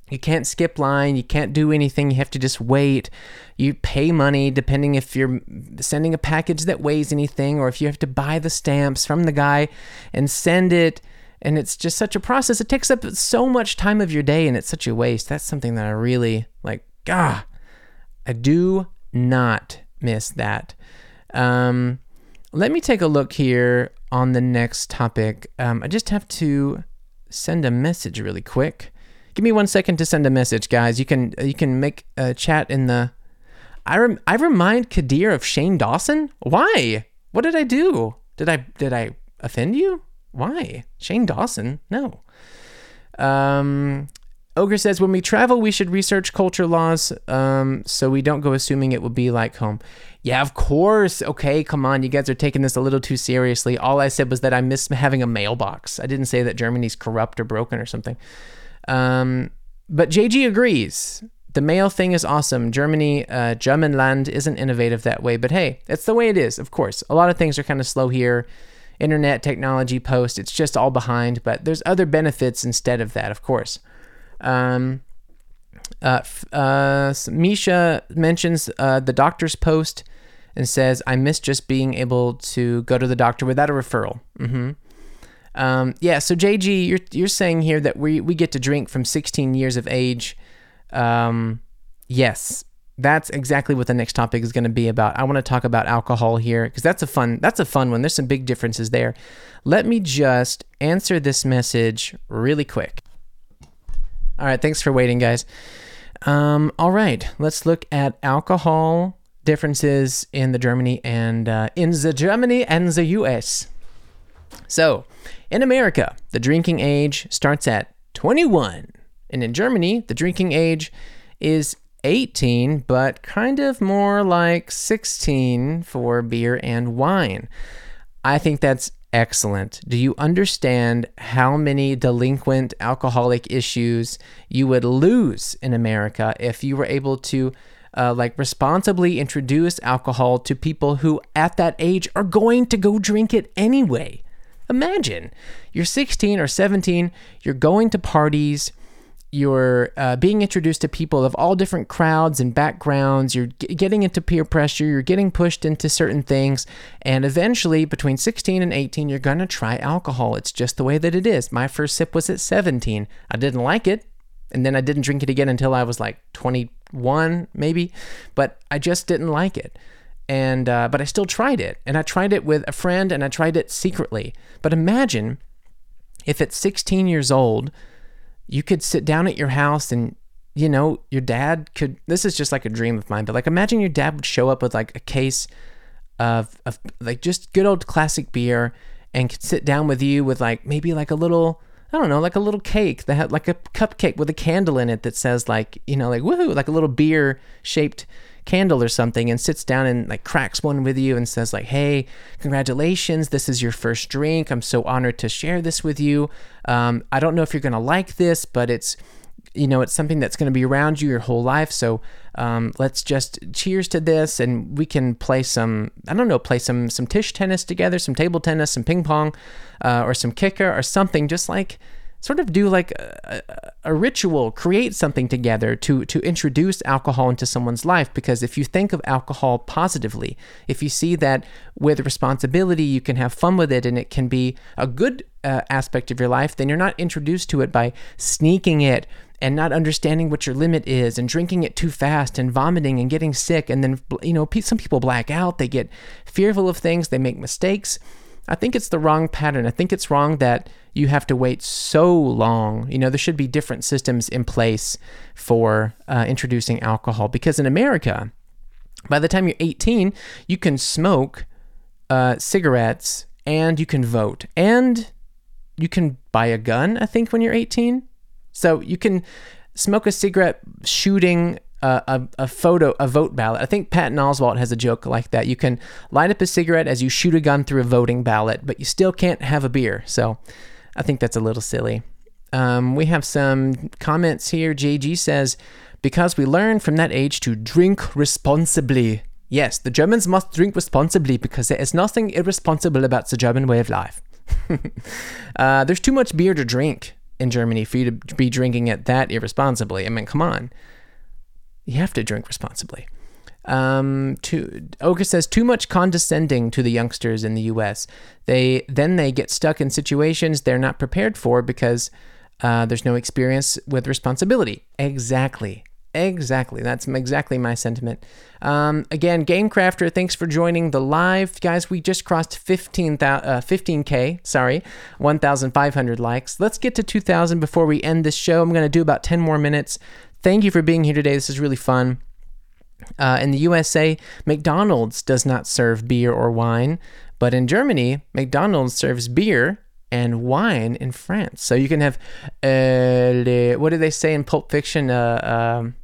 A: you can't skip line, you can't do anything, you have to just wait. You pay money depending if you're sending a package that weighs anything or if you have to buy the stamps from the guy and send it. And it's just such a process. It takes up so much time of your day and it's such a waste. That's something that I really like. God, I do not miss that. Um, let me take a look here on the next topic. Um, I just have to send a message really quick. Give me one second to send a message, guys. You can you can make a chat in the. I rem, I remind Kadir of Shane Dawson. Why? What did I do? Did I did I offend you? Why? Shane Dawson? No. Um, Ogre says when we travel, we should research culture laws, um, so we don't go assuming it will be like home. Yeah, of course. Okay, come on, you guys are taking this a little too seriously. All I said was that I miss having a mailbox. I didn't say that Germany's corrupt or broken or something. Um, but JG agrees. The mail thing is awesome. Germany, uh, Germanland isn't innovative that way, but hey, it's the way it is, of course. A lot of things are kind of slow here. Internet, technology, post, it's just all behind, but there's other benefits instead of that, of course. Um, uh, uh, Misha mentions uh, the doctor's post and says, I miss just being able to go to the doctor without a referral. Mm-hmm. Um, yeah, so JG, you're you're saying here that we we get to drink from 16 years of age. Um, yes, that's exactly what the next topic is going to be about. I want to talk about alcohol here because that's a fun that's a fun one. There's some big differences there. Let me just answer this message really quick. All right, thanks for waiting, guys. Um, all right, let's look at alcohol differences in the Germany and uh, in the Germany and the U.S. So, in America, the drinking age starts at 21. And in Germany, the drinking age is 18, but kind of more like 16 for beer and wine. I think that's excellent. Do you understand how many delinquent alcoholic issues you would lose in America if you were able to uh, like responsibly introduce alcohol to people who at that age are going to go drink it anyway? Imagine you're 16 or 17, you're going to parties, you're uh, being introduced to people of all different crowds and backgrounds, you're g- getting into peer pressure, you're getting pushed into certain things, and eventually between 16 and 18, you're to try alcohol. It's just the way that it is. My first sip was at 17. I didn't like it, and then I didn't drink it again until I was like 21, maybe, but I just didn't like it and uh, but I still tried it, and I tried it with a friend, and I tried it secretly. But imagine if at 16 years old, you could sit down at your house and you know your dad could. This is just like a dream of mine, but like imagine your dad would show up with like a case of of like just good old classic beer, and could sit down with you with like maybe like a little. I don't know, like a little cake that had like a cupcake with a candle in it that says like, you know, like woohoo, like a little beer shaped candle or something and sits down and like cracks one with you and says like hey congratulations this is your first drink. I'm so honored to share this with you. Um, i don't know if you're going to like this but it's you know it's something that's going to be around you your whole life. So um, let's just cheers to this and we can play some i don't know play some some tisch tennis together some table tennis some ping pong uh, or some kicker or something just like sort of do like a, a, ritual, create something together to to introduce alcohol into someone's life. Because if you think of alcohol positively, if you see that with responsibility, you can have fun with it, and it can be a good uh, aspect of your life, then you're not introduced to it by sneaking it and not understanding what your limit is and drinking it too fast and vomiting and getting sick and then you know some people black out they get fearful of things they make mistakes i think it's the wrong pattern. I think it's wrong that you have to wait so long. You know there should be different systems in place for uh, introducing alcohol because in america by the time you're 18 you can smoke uh, cigarettes and you can vote and you can buy a gun i think when you're 18 so you can smoke a cigarette shooting a, a, photo, a vote ballot. I think Patton Oswalt has a joke like that. You can light up a cigarette as you shoot a gun through a voting ballot, but you still can't have a beer. So I think that's a little silly. Um, we have some comments here. JG says, because we learned from that age to drink responsibly. Yes, the Germans must drink responsibly because there is nothing irresponsible about the German way of life. [LAUGHS] uh, there's too much beer to drink in Germany for you to be drinking it that irresponsibly. I mean, come on. You have to drink responsibly. Um, to Oka says too much condescending to the youngsters in the U.S. They then they get stuck in situations they're not prepared for because uh, there's no experience with responsibility. Exactly. Exactly. That's exactly my sentiment. Um, again, Gamecrafter, thanks for joining the live. Guys, we just crossed 15, uh, 15K, sorry, 1,500 likes. Let's get to 2,000 before we end this show. I'm going to do about 10 more minutes. Thank you for being here today. This is really fun. Uh, in the USA, McDonald's does not serve beer or wine, but in Germany, McDonald's serves beer and wine in France. So you can have, uh, le, what do they say in Pulp Fiction? Uh, um,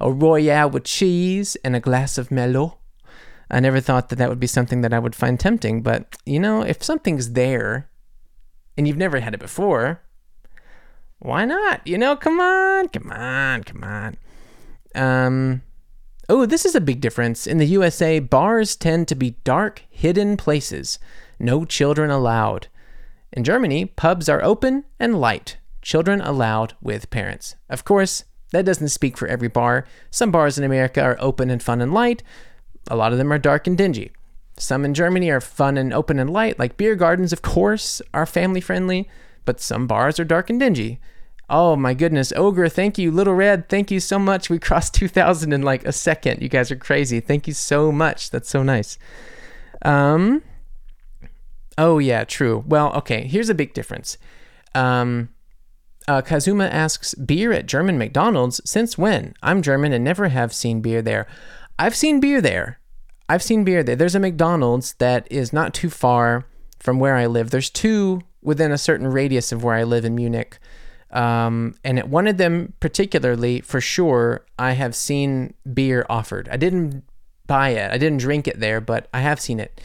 A: a royale with cheese and a glass of Merlot. I never thought that that would be something that I would find tempting, but you know, if something's there and you've never had it before, why not? You know, come on, come on, come on. Um, oh, this is a big difference. In the USA, bars tend to be dark, hidden places. No children allowed. In Germany, pubs are open and light, children allowed with parents. Of course, that doesn't speak for every bar. Some bars in America are open and fun and light, a lot of them are dark and dingy. Some in Germany are fun and open and light, like beer gardens, of course, are family friendly, but some bars are dark and dingy. Oh my goodness, Ogre, thank you. Little Red, thank you so much. We crossed [LAUGHS] 2,000 in like a second. You guys are crazy. Thank you so much. That's so nice. Um, Oh yeah, true. Well, okay. Here's a big difference. Um, uh, Kazuma asks, beer at German McDonald's? Since when? I'm German and never have seen beer there. I've seen beer there. I've seen beer there. There's a McDonald's that is not too far from where I live. There's two within a certain radius of where I live in Munich. Um, and at one of them, particularly, for sure, I have seen beer offered. I didn't buy it, I didn't drink it there, but I have seen it.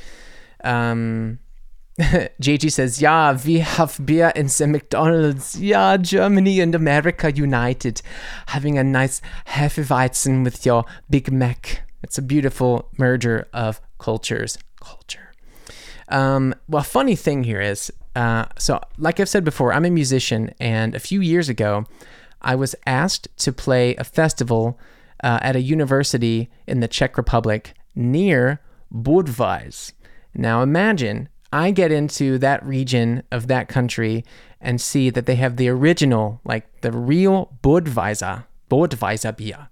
A: Um, [LAUGHS] JG says, Yeah, we have beer in the McDonald's. Yeah, Germany and America united. Having a nice Hefeweizen with your Big Mac. It's a beautiful merger of cultures. Culture. Um, well, funny thing here is, uh, so like I've said before, I'm a musician, and a few years ago, I was asked to play a festival uh, at a university in the Czech Republic near Budweis. Now imagine I get into that region of that country and see that they have the original, like the real Budweiser, Budweiser beer.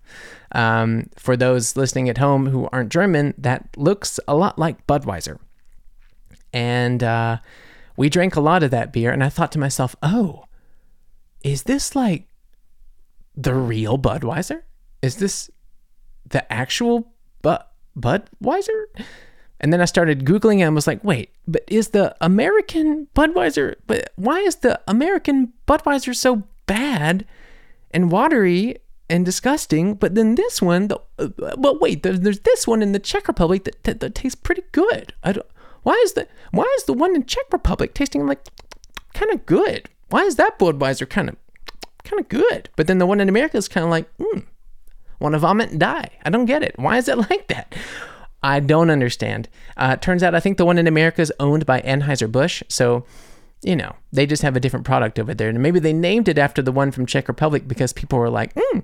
A: Um, for those listening at home who aren't German, that looks a lot like Budweiser. And uh, we drank a lot of that beer, and I thought to myself, oh, is this like the real Budweiser? Is this the actual Bud Budweiser? And then I started Googling and was like, wait, but is the American Budweiser, but why is the American Budweiser so bad and watery and disgusting? But then this one, the, uh, well, wait, there's, there's this one in the Czech Republic that, that, that tastes pretty good. I don't, why is the why is the one in Czech Republic tasting like kind of good? Why is that Budweiser kind of kind of good? But then the one in America is kind of like, hmm, want to vomit and die. I don't get it. Why is it [LAUGHS] like that? I don't understand. Uh, turns out I think the one in America is owned by Anheuser-Busch. So, you know, they just have a different product over there. And maybe they named it after the one from Czech Republic because people were like, hmm,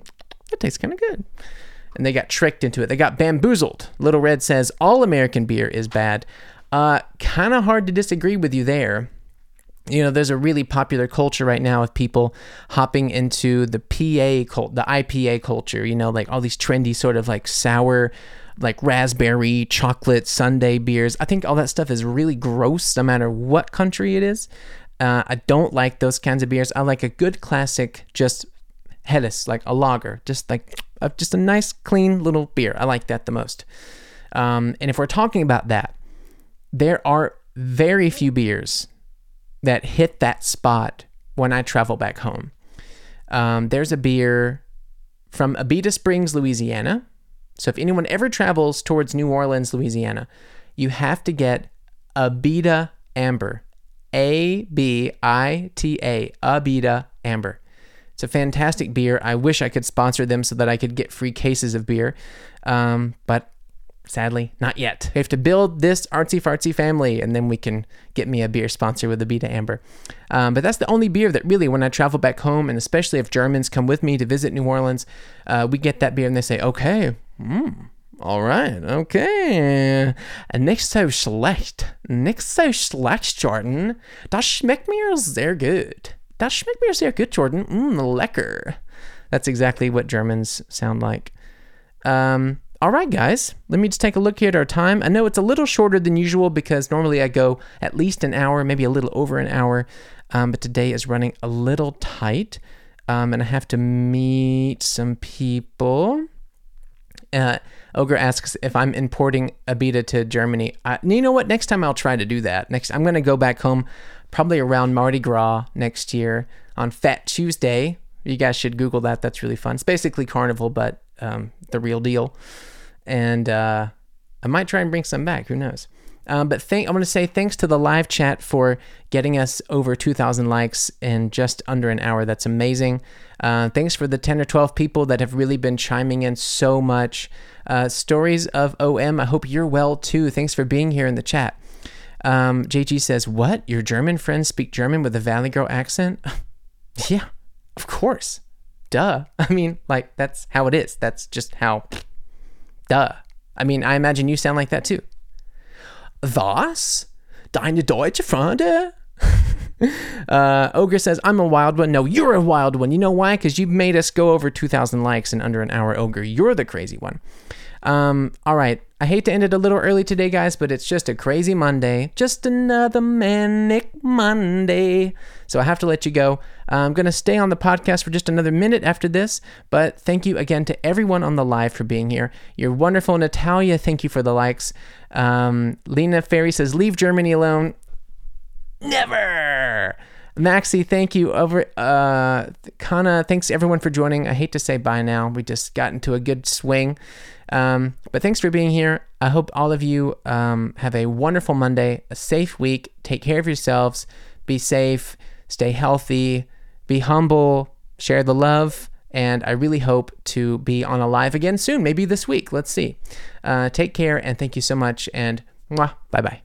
A: that tastes kind of good. And they got tricked into it. They got bamboozled. Little Red says all American beer is bad. Uh, kind of hard to disagree with you there. you know, there's a really popular culture right now of people hopping into the PA cult, the IPA culture, you know, like all these trendy sort of like sour, like raspberry, chocolate, sundae beers. I think all that stuff is really gross no matter what country it is. Uh, I don't like those kinds of beers. I like a good classic, just Helles, like a lager, just like a, just a nice, clean little beer. I like that the most. Um, and if we're talking about that, there are very few beers that hit that spot when I travel back home. Um, there's a beer from Abita Springs, Louisiana. So if anyone ever travels towards New Orleans, Louisiana, you have to get Abita Amber. A B I T A, Abita Amber. It's a fantastic beer. I wish I could sponsor them so that I could get free cases of beer. Um, but Sadly, not yet. We have to build this artsy fartsy family, and then we can get me a beer sponsor with the Abita Amber. Um, but that's the only beer that really, when I travel back home, and especially if Germans come with me to visit New Orleans, uh, we get that beer and they say, okay, mm, all right, okay. Nicht so schlecht. Nicht so schlecht, Jordan. Das schmeckt mir sehr gut. Das schmeckt mir sehr gut, Jordan. Mmm, lecker. That's exactly what Germans sound like. Um, all right, guys, let me just take a look here at our time. I know it's a little shorter than usual because normally I go at least an hour, maybe a little over an hour, um, but today is running a little tight, um, and I have to meet some people. Uh, Ogre asks if I'm importing Abita to Germany. I, you know what? Next time I'll try to do that. Next, I'm going to go back home probably around Mardi Gras next year on Fat Tuesday. You guys should Google that. That's really fun. It's basically carnival, but um, the real deal and uh, I might try and bring some back. Who knows? Um, but thank, I want to say thanks to the live chat for getting us over 2,000 likes in just under an hour. That's amazing. Uh, thanks for the 10 or 12 people that have really been chiming in so much. Uh, stories of OM. I hope you're well too. Thanks for being here in the chat. Um, JG says, What? Your German friends speak German with a Valley Girl accent? [LAUGHS] yeah, of course. Duh. [LAUGHS] I mean, like, that's how it is. That's just how Duh. I mean, I imagine you sound like that too. Was? Deine deutsche Freunde? [LAUGHS] [LAUGHS] uh, Ogre says, I'm a wild one. No, you're a wild one. You know why? Because you made us go over 2,000 likes in under an hour, Ogre. You're the crazy one. Um, all right. I hate to end it a little early today, guys, but it's just a crazy Monday. Just another manic Monday. So I have to let you go. I'm going to stay on the podcast for just another minute after this, but thank you again to everyone on the live for being here. You're wonderful. Natalia, thank you for the likes. Um, Lena Ferry says, Leave Germany alone. Never. Maxi, thank you. Over uh Kana, thanks everyone for joining. I hate to say bye now. We just got into a good swing. Um, but thanks for being here. I hope all of you um, have a wonderful Monday, a safe week. Take care of yourselves. Be safe. Stay healthy. Be humble. Share the love. And I really hope to be on a live again soon, maybe this week. Let's see. Uh, take care and thank you so much. And bye bye.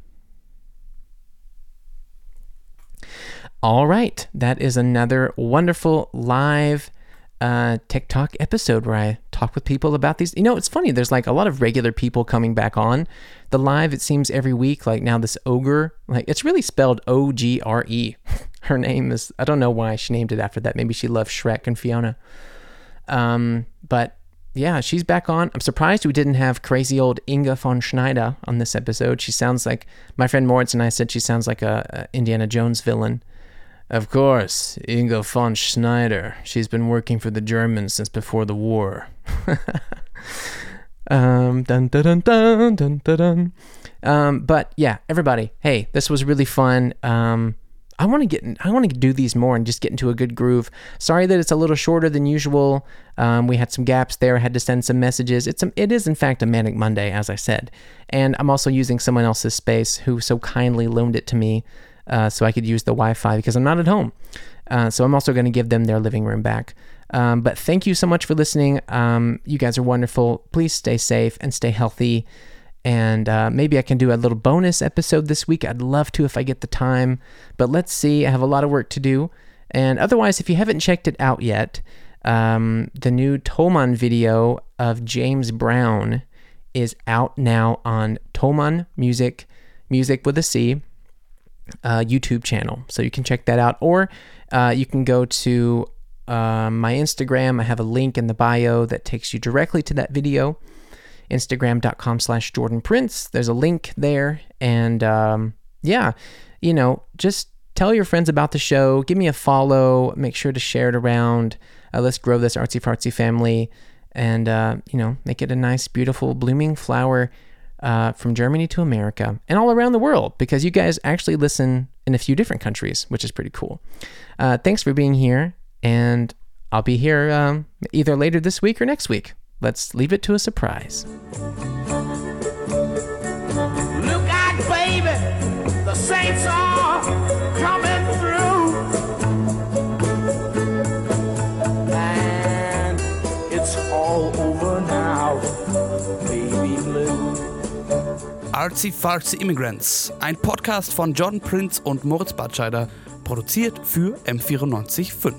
A: All right, that is another wonderful live uh, TikTok episode where I talk with people about these. You know, it's funny. There's like a lot of regular people coming back on the live. It seems every week. Like now, this ogre, like it's really spelled O G R E. [LAUGHS] Her name is. I don't know why she named it after that. Maybe she loves Shrek and Fiona. Um, but yeah, she's back on. I'm surprised we didn't have crazy old Inga von Schneider on this episode. She sounds like my friend Moritz and I said she sounds like a, a Indiana Jones villain. Of course, Inga von Schneider. She's been working for the Germans since before the war. [LAUGHS] um, dun, dun, dun, dun, dun. Um, but yeah, everybody, hey, this was really fun. Um, I want to get, I want to do these more and just get into a good groove. Sorry that it's a little shorter than usual. Um, we had some gaps there. I had to send some messages. It's, a, it is in fact a manic Monday, as I said, and I'm also using someone else's space who so kindly loaned it to me uh, so I could use the Wi Fi because I'm not at home. Uh, so I'm also going to give them their living room back. Um, but thank you so much for listening. Um, you guys are wonderful. Please stay safe and stay healthy. And uh, maybe I can do a little bonus episode this week. I'd love to if I get the time. But let's see. I have a lot of work to do. And otherwise, if you haven't checked it out yet, um, the new Thomann video of James Brown is out now on Thomann Music, music with a C. uh, YouTube channel. So you can check that out. Or uh, you can go to uh, my Instagram. I have a link in the bio that takes you directly to that video. Instagram.com slash Jordan Prince. There's a link there. And um, yeah, you know, just tell your friends about the show. Give me a follow. Make sure to share it around. Uh, let's grow this artsy fartsy family and, uh, you know, make it a nice, beautiful, blooming flower uh, from Germany to America and all around the world because you guys actually listen in a few different countries, which is pretty cool. Uh, thanks for being here, and I'll be here um, either later this week or next week. Let's leave it to a surprise.
B: Artsy Fartsy Immigrants, ein Podcast von John Prince und Moritz Batscheider, produziert für M945.